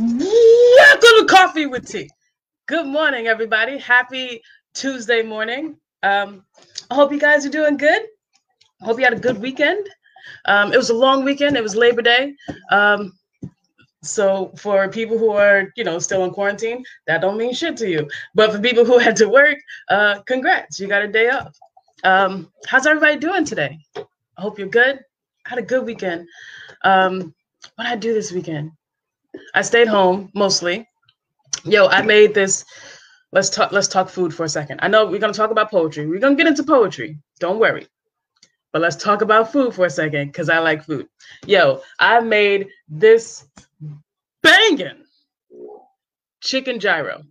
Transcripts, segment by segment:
Welcome to Coffee with Tea. Good morning, everybody. Happy Tuesday morning. Um, I hope you guys are doing good. I hope you had a good weekend. Um, it was a long weekend. It was Labor Day. Um, so for people who are, you know, still in quarantine, that don't mean shit to you. But for people who had to work, uh, congrats, you got a day off. Um, how's everybody doing today? I hope you're good. I had a good weekend. Um, what did I do this weekend? I stayed home mostly. Yo, I made this. Let's talk. Let's talk food for a second. I know we're gonna talk about poetry. We're gonna get into poetry. Don't worry. But let's talk about food for a second because I like food. Yo, I made this banging chicken gyro.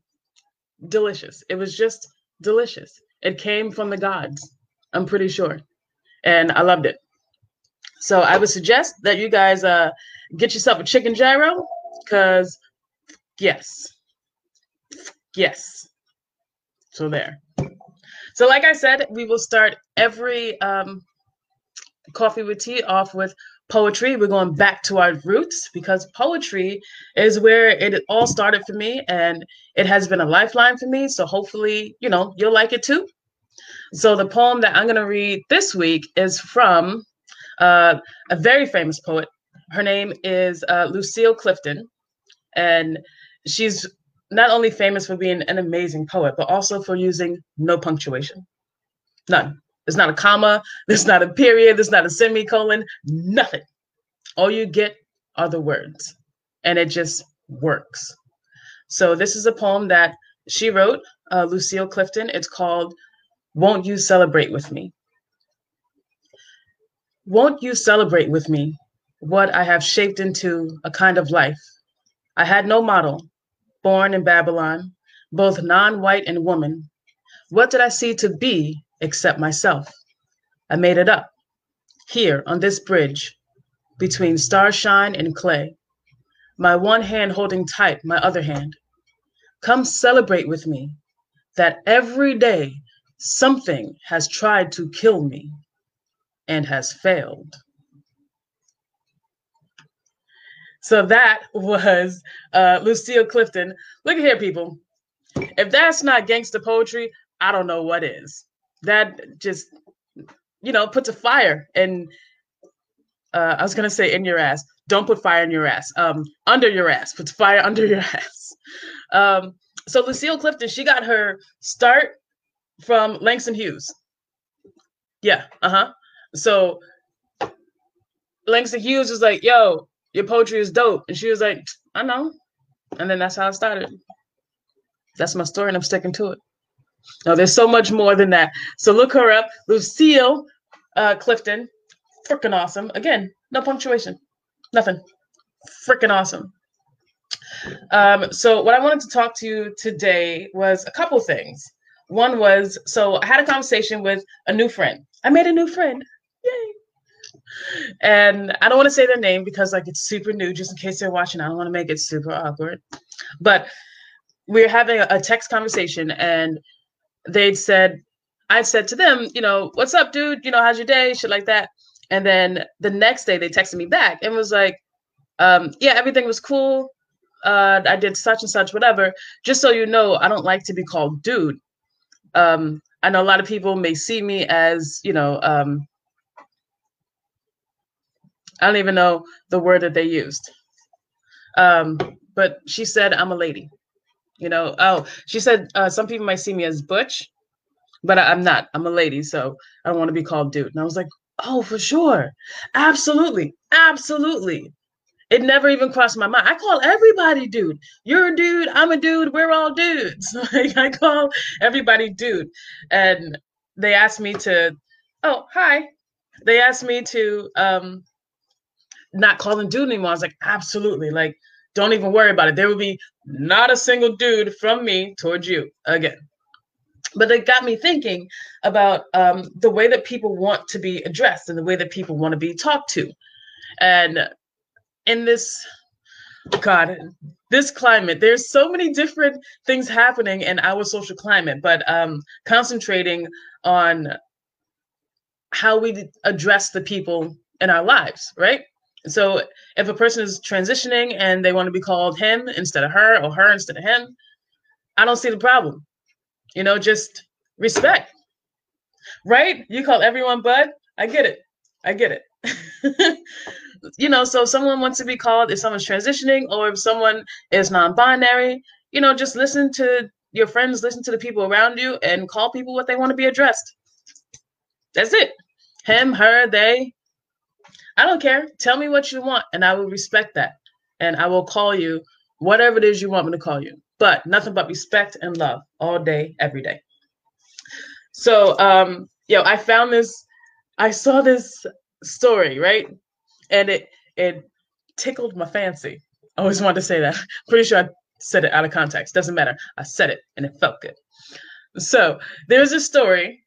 Delicious. It was just delicious. It came from the gods. I'm pretty sure, and I loved it. So I would suggest that you guys uh, get yourself a chicken gyro because yes. Yes. So there. So like i said we will start every um, coffee with tea off with poetry. We're going back to our roots because poetry is where it all started for me and it has been a lifeline for me. So hopefully you know you'll like it too. So the poem that i'm going to read this week is from uh, a very famous poet her name is uh, lucille clifton and she's not only famous for being an amazing poet, but also for using no punctuation. None. There's not a comma, there's not a period, there's not a semicolon, nothing. All you get are the words, and it just works. So, this is a poem that she wrote, uh, Lucille Clifton. It's called Won't You Celebrate With Me? Won't you celebrate with me what I have shaped into a kind of life I had no model, born in Babylon, both non white and woman. What did I see to be except myself? I made it up, here on this bridge, between starshine and clay, my one hand holding tight my other hand. Come celebrate with me that every day something has tried to kill me and has failed. So that was uh, Lucille Clifton. Look at here, people. If that's not gangster poetry, I don't know what is. That just, you know, puts a fire in. Uh, I was gonna say in your ass. Don't put fire in your ass. Um, under your ass. Puts fire under your ass. Um, so Lucille Clifton, she got her start from Langston Hughes. Yeah. Uh huh. So Langston Hughes was like, "Yo, your poetry is dope. And she was like, I know. And then that's how it started. That's my story, and I'm sticking to it. No, there's so much more than that. So look her up, Lucille uh, Clifton. Freaking awesome. Again, no punctuation, nothing. Freaking awesome. Um, so what I wanted to talk to you today was a couple things. One was so I had a conversation with a new friend. I made a new friend. And I don't want to say their name because like it's super new, just in case they're watching. I don't want to make it super awkward. But we are having a text conversation, and they'd said, I said to them, you know, what's up, dude? You know, how's your day? Shit like that. And then the next day they texted me back and was like, um, yeah, everything was cool. Uh, I did such and such, whatever. Just so you know, I don't like to be called dude. Um, I know a lot of people may see me as, you know, um, I don't even know the word that they used. Um, but she said, I'm a lady. You know, oh, she said uh, some people might see me as butch, but I, am not. I'm a lady, so I don't want to be called dude. And I was like, oh, for sure. Absolutely. Absolutely. It never even crossed my mind. I call everybody dude. You're a dude. I'm a dude. We're all dudes. like I call everybody dude. And they asked me to, oh, hi. They asked me to um, not calling dude anymore. I was like, absolutely. Like, don't even worry about it. There will be not a single dude from me towards you again. But it got me thinking about um, the way that people want to be addressed and the way that people want to be talked to. And in this, God, this climate, there's so many different things happening in our social climate, but um, concentrating on how we address the people in our lives, right? So if a person is transitioning and they want to be called him instead of her or her instead of him, I don't see the problem. You know, just respect. Right? You call everyone bud. I get it. I get it. you know, so if someone wants to be called, if someone's transitioning or if someone is non-binary, you know, just listen to your friends, listen to the people around you and call people what they want to be addressed. That's it. Him, her, they. I don't care. Tell me what you want and I will respect that. And I will call you whatever it is you want me to call you. But nothing but respect and love all day, every day. So, um, yo, I found this, I saw this story, right? And it it tickled my fancy. I always wanted to say that. Pretty sure I said it out of context. Doesn't matter. I said it and it felt good. So there's a story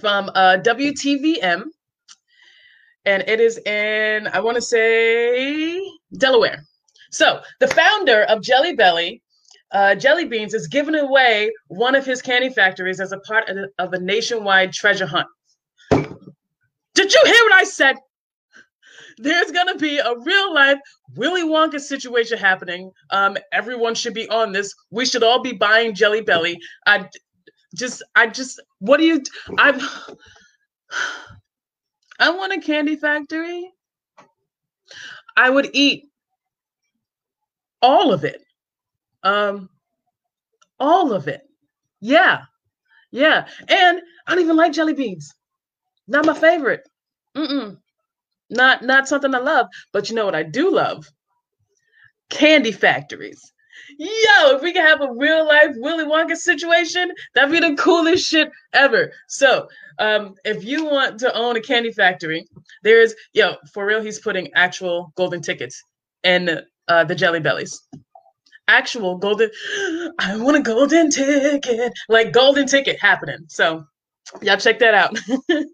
from uh, WTVM, and it is in, I want to say, Delaware. So the founder of Jelly Belly, uh, Jelly Beans, is giving away one of his candy factories as a part of, of a nationwide treasure hunt. Did you hear what I said? There's gonna be a real life Willy Wonka situation happening. Um, everyone should be on this. We should all be buying Jelly Belly. I just, I just, what do you? I'm. I want a candy factory. I would eat all of it. Um, all of it. Yeah, yeah. And I don't even like jelly beans. Not my favorite. Mm-mm. Not not something I love. But you know what I do love? Candy factories. Yo, if we can have a real life Willy Wonka situation, that'd be the coolest shit ever. So, um, if you want to own a candy factory, there's yo for real. He's putting actual golden tickets in uh, the Jelly Bellies. Actual golden. I want a golden ticket, like golden ticket happening. So y'all check that out.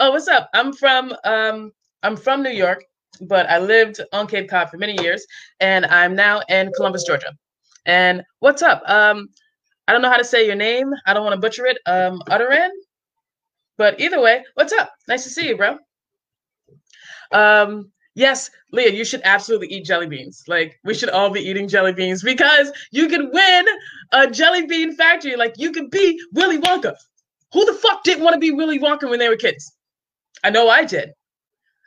oh, what's up? I'm from um I'm from New York, but I lived on Cape Cod for many years, and I'm now in Columbus, Georgia. And what's up? Um, I don't know how to say your name. I don't want to butcher it. Um, Utterin. But either way, what's up? Nice to see you, bro. Um, yes, Leah, you should absolutely eat jelly beans. Like we should all be eating jelly beans because you can win a jelly bean factory. Like you could be Willy Wonka. Who the fuck didn't want to be Willy Wonka when they were kids? I know I did.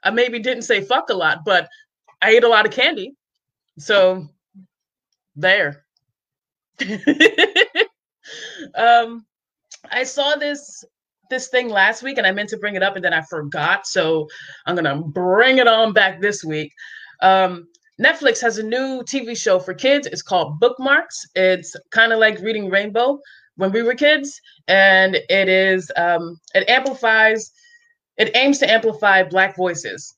I maybe didn't say fuck a lot, but I ate a lot of candy. So there. um I saw this this thing last week and I meant to bring it up and then I forgot. So I'm gonna bring it on back this week. Um Netflix has a new TV show for kids. It's called Bookmarks. It's kind of like reading Rainbow when we were kids, and it is um, it amplifies it aims to amplify Black voices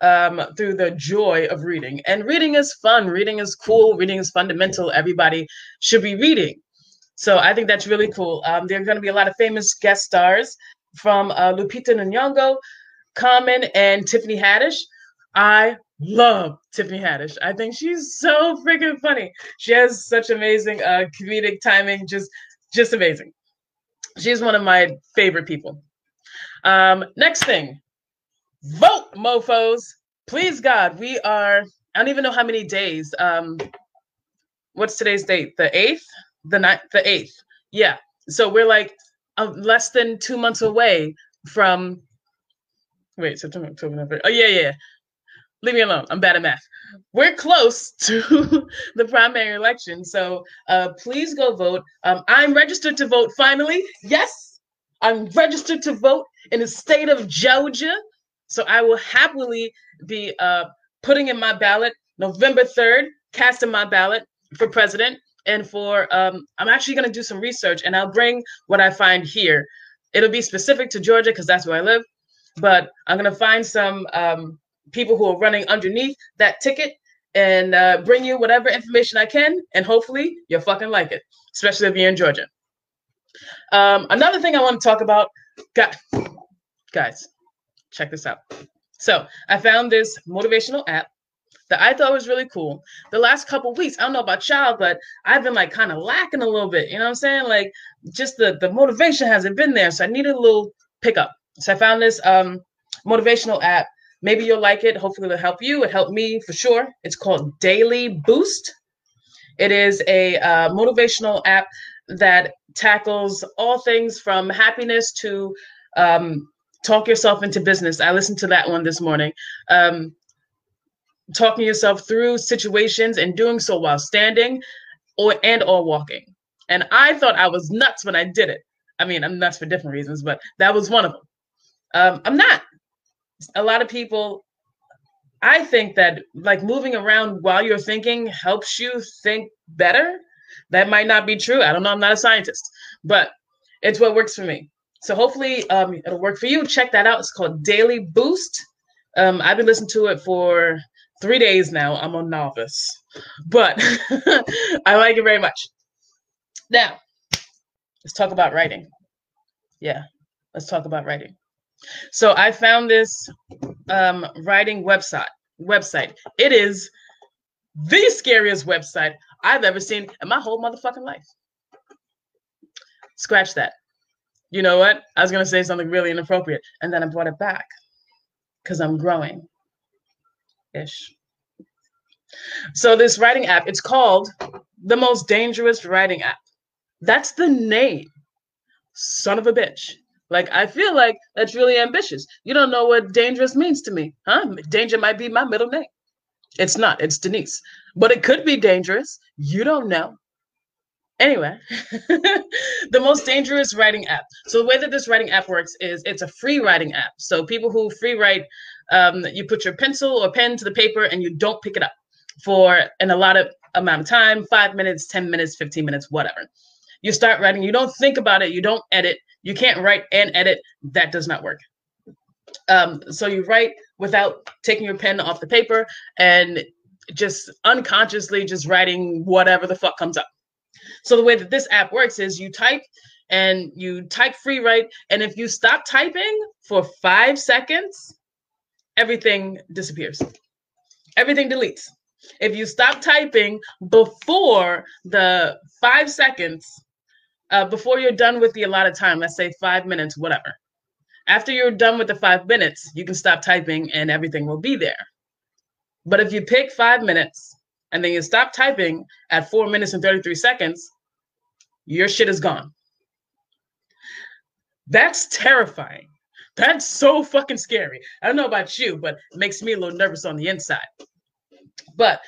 um, through the joy of reading. And reading is fun, reading is cool, reading is fundamental. Everybody should be reading. So I think that's really cool. Um, there are going to be a lot of famous guest stars from uh, Lupita Nyong'o, Common, and Tiffany Haddish. I love Tiffany Haddish. I think she's so freaking funny. She has such amazing uh, comedic timing, just just amazing. She's one of my favorite people. Um, next thing, vote, mofos. Please God, we are. I don't even know how many days. Um, what's today's date? The eighth, the ninth, the eighth. Yeah. So we're like uh, less than two months away from. Wait, September, October, November. Oh yeah, yeah. Leave me alone. I'm bad at math. We're close to the primary election, so uh, please go vote. Um, I'm registered to vote. Finally, yes, I'm registered to vote in the state of Georgia. So I will happily be uh, putting in my ballot November 3rd, casting my ballot for president. And for, um, I'm actually going to do some research and I'll bring what I find here. It'll be specific to Georgia because that's where I live. But I'm going to find some um, people who are running underneath that ticket and uh, bring you whatever information I can. And hopefully you'll fucking like it, especially if you're in Georgia. Um, another thing I want to talk about, guys, check this out. So I found this motivational app that I thought was really cool. The last couple weeks, I don't know about y'all, but I've been like kind of lacking a little bit. You know what I'm saying? Like just the the motivation hasn't been there. So I needed a little pickup. So I found this um, motivational app maybe you'll like it. Hopefully, it'll help you. It helped me for sure. It's called Daily Boost. It is a uh, motivational app that tackles all things from happiness to um, talk yourself into business. I listened to that one this morning. Um, talking yourself through situations and doing so while standing or and or walking. And I thought I was nuts when I did it. I mean, I'm nuts for different reasons, but that was one of them. Um, I'm not. A lot of people, I think that like moving around while you're thinking helps you think better. That might not be true. I don't know. I'm not a scientist, but it's what works for me. So hopefully um, it'll work for you. Check that out. It's called Daily Boost. Um, I've been listening to it for three days now. I'm a novice, but I like it very much. Now, let's talk about writing. Yeah, let's talk about writing. So I found this um, writing website. Website. It is the scariest website I've ever seen in my whole motherfucking life. Scratch that. You know what? I was gonna say something really inappropriate, and then I brought it back because I'm growing. Ish. So this writing app, it's called the most dangerous writing app. That's the name. Son of a bitch. Like I feel like that's really ambitious. You don't know what dangerous means to me, huh? Danger might be my middle name. It's not. It's Denise, but it could be dangerous. You don't know. Anyway, the most dangerous writing app. So the way that this writing app works is it's a free writing app. So people who free write, um, you put your pencil or pen to the paper and you don't pick it up for an allotted amount of time, five minutes, 10 minutes, 15 minutes, whatever. You start writing, you don't think about it, you don't edit, you can't write and edit. That does not work. Um, so you write without taking your pen off the paper and just unconsciously just writing whatever the fuck comes up. So the way that this app works is you type and you type free write, and if you stop typing for five seconds, everything disappears. Everything deletes. If you stop typing before the five seconds, uh, before you're done with the allotted time, let's say five minutes, whatever. After you're done with the five minutes, you can stop typing and everything will be there. But if you pick five minutes and then you stop typing at four minutes and 33 seconds, your shit is gone. That's terrifying. That's so fucking scary. I don't know about you, but it makes me a little nervous on the inside. But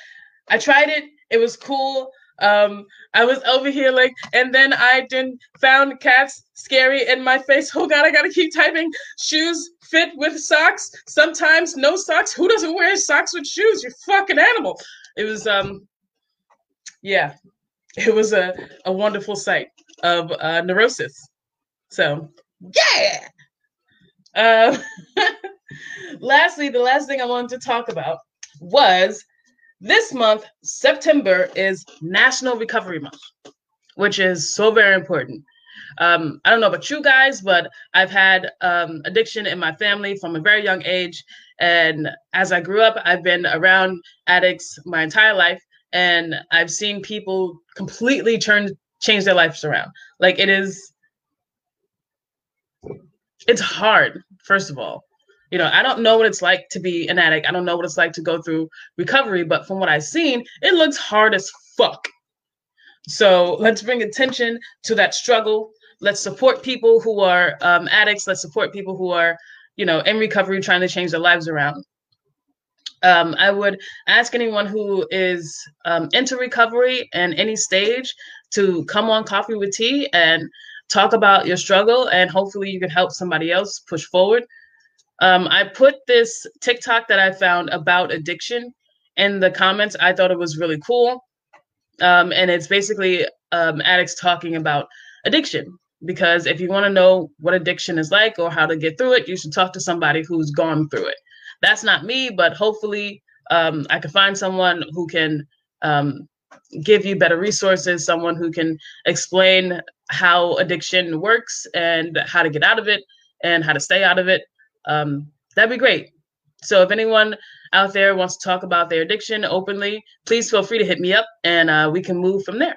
I tried it. It was cool. Um, I was over here like, and then I didn't found cats scary in my face. Oh God, I gotta keep typing. Shoes fit with socks. Sometimes no socks. Who doesn't wear socks with shoes? You fucking animal. It was um, yeah, it was a a wonderful sight of uh, neurosis. So yeah. Uh, lastly, the last thing I wanted to talk about was this month, September, is National Recovery Month, which is so very important. Um, I don't know about you guys, but I've had um, addiction in my family from a very young age. And as I grew up, I've been around addicts my entire life. And I've seen people completely turn, change their lives around. Like it is, it's hard, first of all you know, I don't know what it's like to be an addict. I don't know what it's like to go through recovery, but from what I've seen, it looks hard as fuck. So let's bring attention to that struggle. Let's support people who are um, addicts. Let's support people who are, you know, in recovery, trying to change their lives around. Um, I would ask anyone who is um, into recovery and any stage to come on Coffee with Tea and talk about your struggle, and hopefully you can help somebody else push forward. Um, I put this TikTok that I found about addiction in the comments. I thought it was really cool. Um, and it's basically um, addicts talking about addiction. Because if you want to know what addiction is like or how to get through it, you should talk to somebody who's gone through it. That's not me, but hopefully um, I can find someone who can um, give you better resources, someone who can explain how addiction works and how to get out of it and how to stay out of it um, that'd be great. So if anyone out there wants to talk about their addiction openly, please feel free to hit me up and uh, we can move from there.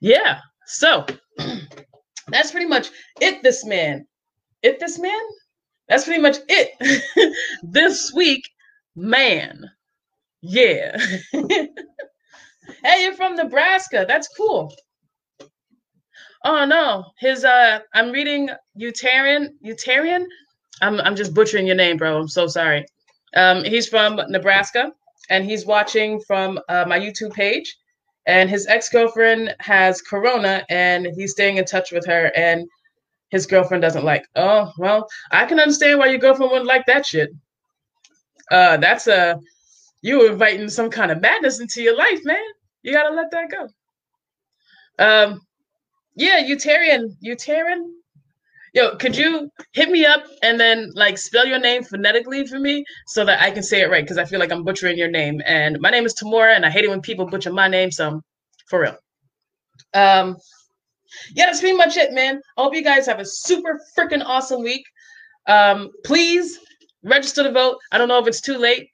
Yeah. So that's pretty much it. This man, it this man. that's pretty much it this week, man. Yeah. hey, you're from Nebraska. That's cool. Oh no, his uh I'm reading Utarian Utarian. I'm I'm just butchering your name, bro. I'm so sorry. Um he's from Nebraska and he's watching from uh, my YouTube page and his ex-girlfriend has corona and he's staying in touch with her and his girlfriend doesn't like. Oh, well, I can understand why your girlfriend wouldn't like that shit. Uh that's a you inviting some kind of madness into your life, man. You gotta let that go. Um yeah, Utarian. Utarian? Yo, could you hit me up and then like spell your name phonetically for me so that I can say it right? Because I feel like I'm butchering your name. And my name is Tamora, and I hate it when people butcher my name. So, for real. Um, yeah, that's pretty much it, man. I hope you guys have a super freaking awesome week. Um, please register to vote. I don't know if it's too late,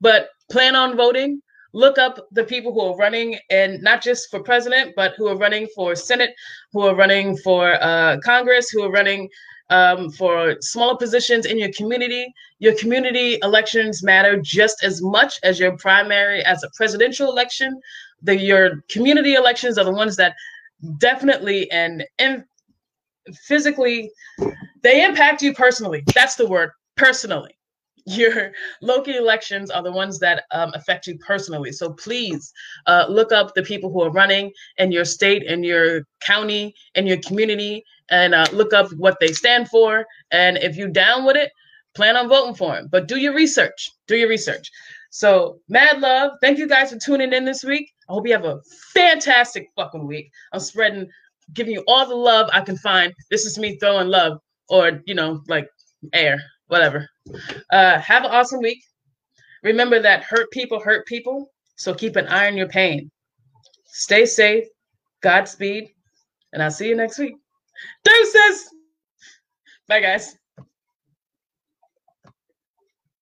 but plan on voting look up the people who are running and not just for president but who are running for senate who are running for uh, congress who are running um, for smaller positions in your community. Your community elections matter just as much as your primary as a presidential election. The your community elections are the ones that definitely and, and physically they impact you personally. That's the word personally your local elections are the ones that um, affect you personally. So please uh, look up the people who are running in your state, in your county, in your community, and uh, look up what they stand for. And if you're down with it, plan on voting for them. But do your research. Do your research. So, mad love. Thank you guys for tuning in this week. I hope you have a fantastic fucking week. I'm spreading, giving you all the love I can find. This is me throwing love or, you know, like air whatever. Uh, have an awesome week. Remember that hurt people hurt people. So keep an eye on your pain. Stay safe. Godspeed. And I'll see you next week. Deuces. Bye, guys.